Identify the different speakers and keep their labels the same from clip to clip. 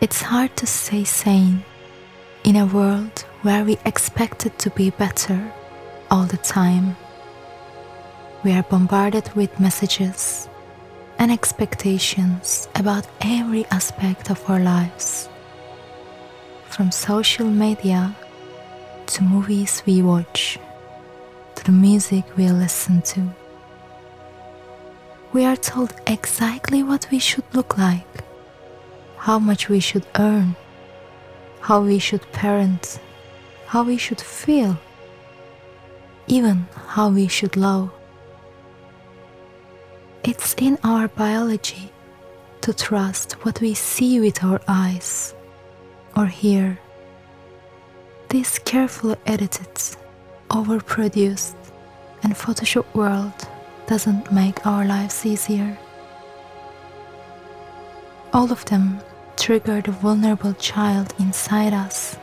Speaker 1: It's hard to stay sane in a world where we expect it to be better all the time. We are bombarded with messages and expectations about every aspect of our lives, from social media to movies we watch to the music we listen to. We are told exactly what we should look like, how much we should earn, how we should parent, how we should feel, even how we should love. It's in our biology to trust what we see with our eyes or hear. This carefully edited, overproduced, and Photoshop world doesn't make our lives easier. All of them trigger the vulnerable child inside us.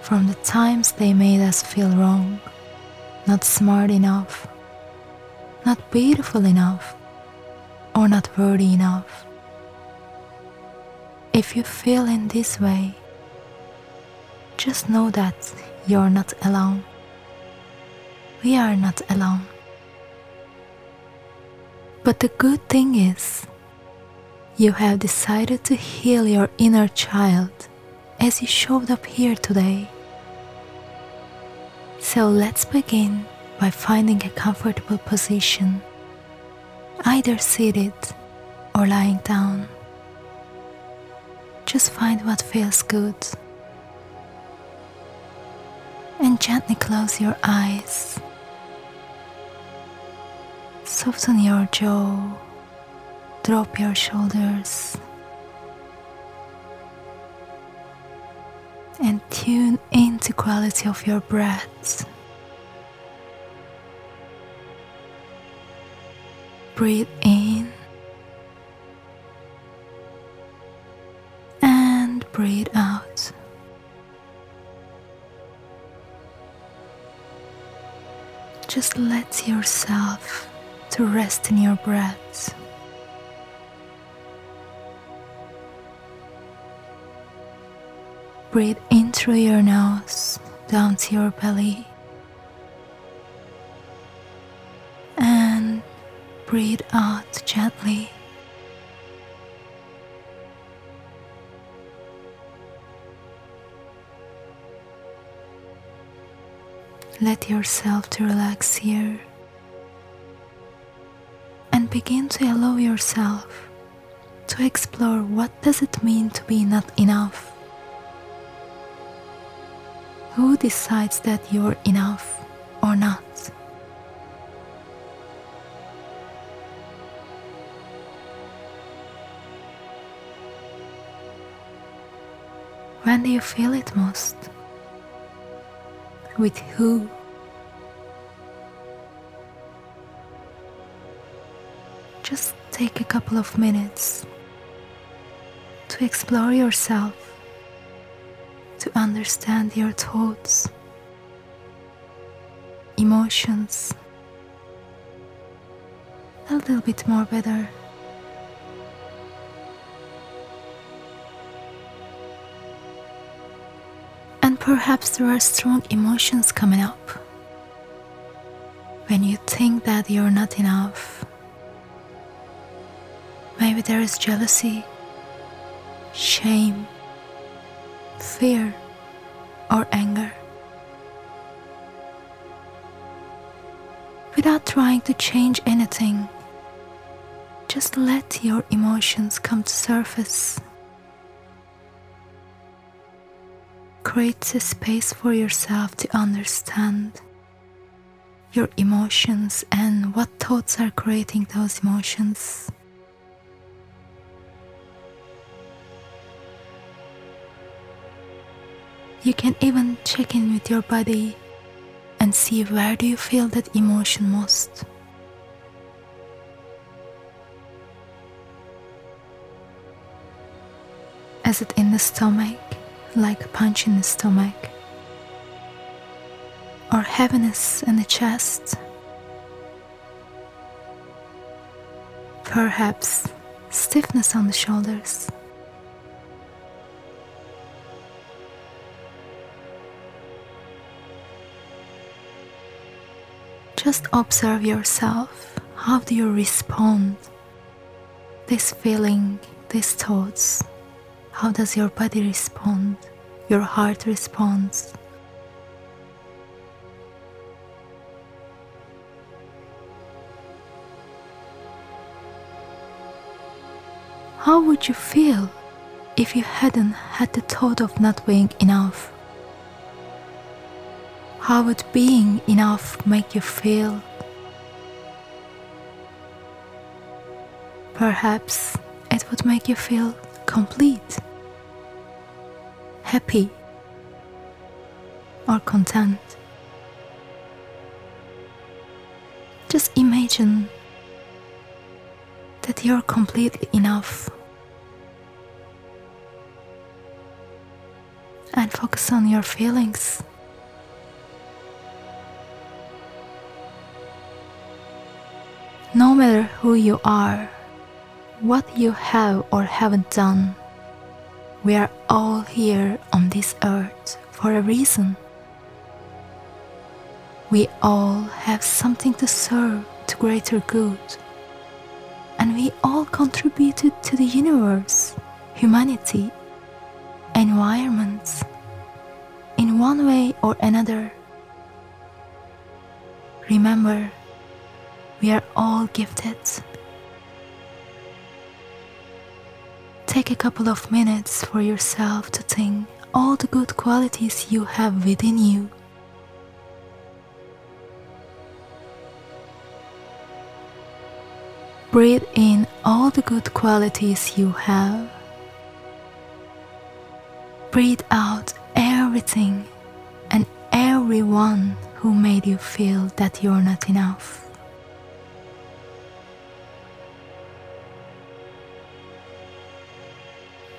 Speaker 1: From the times they made us feel wrong, not smart enough, not beautiful enough, or not worthy enough. If you feel in this way, just know that you're not alone. We are not alone. But the good thing is, you have decided to heal your inner child as you showed up here today. So let's begin by finding a comfortable position, either seated or lying down. Just find what feels good. And gently close your eyes. Soften your jaw, drop your shoulders, and tune into quality of your breath. Breathe in and breathe out. Just let yourself to rest in your breath. Breathe in through your nose down to your belly. And breathe out gently. Let yourself to relax here and begin to allow yourself to explore what does it mean to be not enough. Who decides that you're enough or not? When do you feel it most? With who? just take a couple of minutes to explore yourself, to understand your thoughts, emotions. A little bit more better. And perhaps there are strong emotions coming up. When you think that you're not enough. Maybe there is jealousy, shame, fear, or anger. Without trying to change anything, just let your emotions come to surface. Create a space for yourself to understand your emotions and what thoughts are creating those emotions. You can even check in with your body and see where do you feel that emotion most. Is it in the stomach, like a punch in the stomach? Or heaviness in the chest? Perhaps stiffness on the shoulders? Just observe yourself. How do you respond? This feeling, these thoughts, how does your body respond? Your heart responds. How would you feel if you hadn't had the thought of not being enough? How would being enough make you feel? Perhaps it would make you feel complete, happy, or content. Just imagine that you're completely enough and focus on your feelings. No matter who you are, what you have or haven't done, we are all here on this earth for a reason. We all have something to serve to greater good, and we all contributed to the universe, humanity, environments in one way or another. Remember, we are all gifted. Take a couple of minutes for yourself to think all the good qualities you have within you. Breathe in all the good qualities you have. Breathe out everything and everyone who made you feel that you're not enough.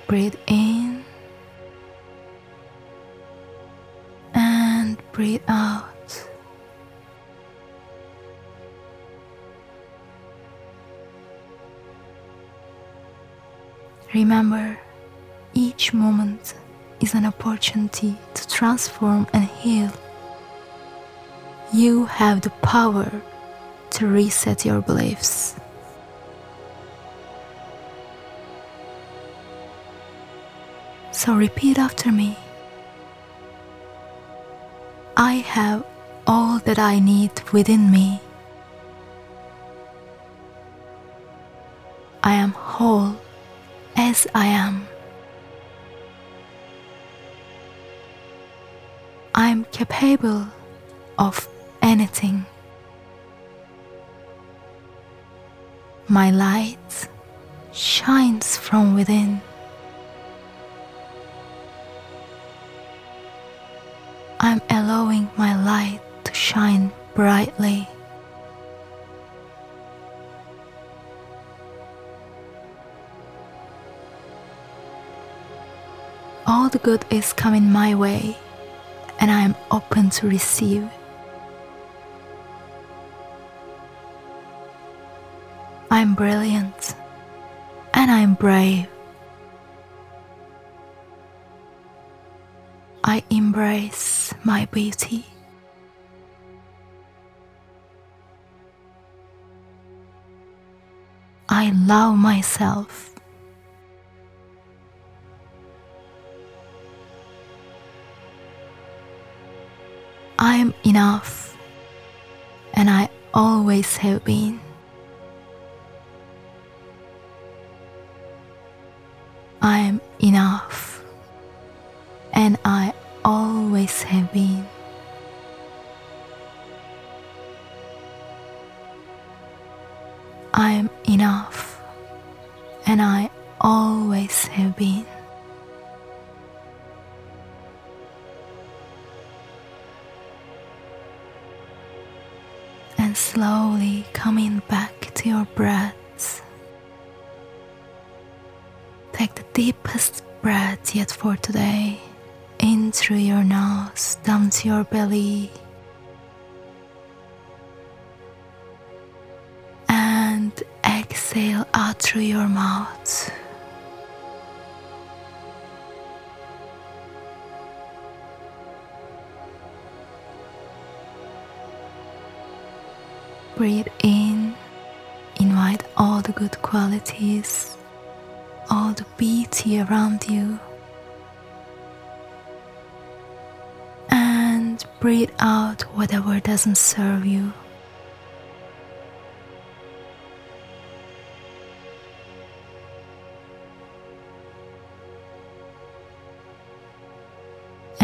Speaker 1: Breathe in and breathe out. Remember, each moment is an opportunity to transform and heal. You have the power to reset your beliefs. So repeat after me. I have all that I need within me. I am whole as I am. I am capable of anything. My light shines from within. I'm allowing my light to shine brightly. All the good is coming my way, and I am open to receive. I'm brilliant, and I'm brave. I embrace my beauty. I love myself. I am enough, and I always have been. I am enough, and I always have been. And slowly coming back to your breaths. Take the deepest breath yet for today in through your nose, down to your belly. Through your mouth. breathe in, invite all the good qualities, all the beauty around you. And breathe out whatever doesn't serve you.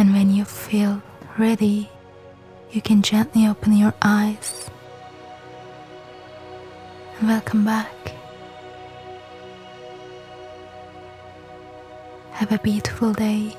Speaker 1: And when you feel ready, you can gently open your eyes. Welcome back. Have a beautiful day.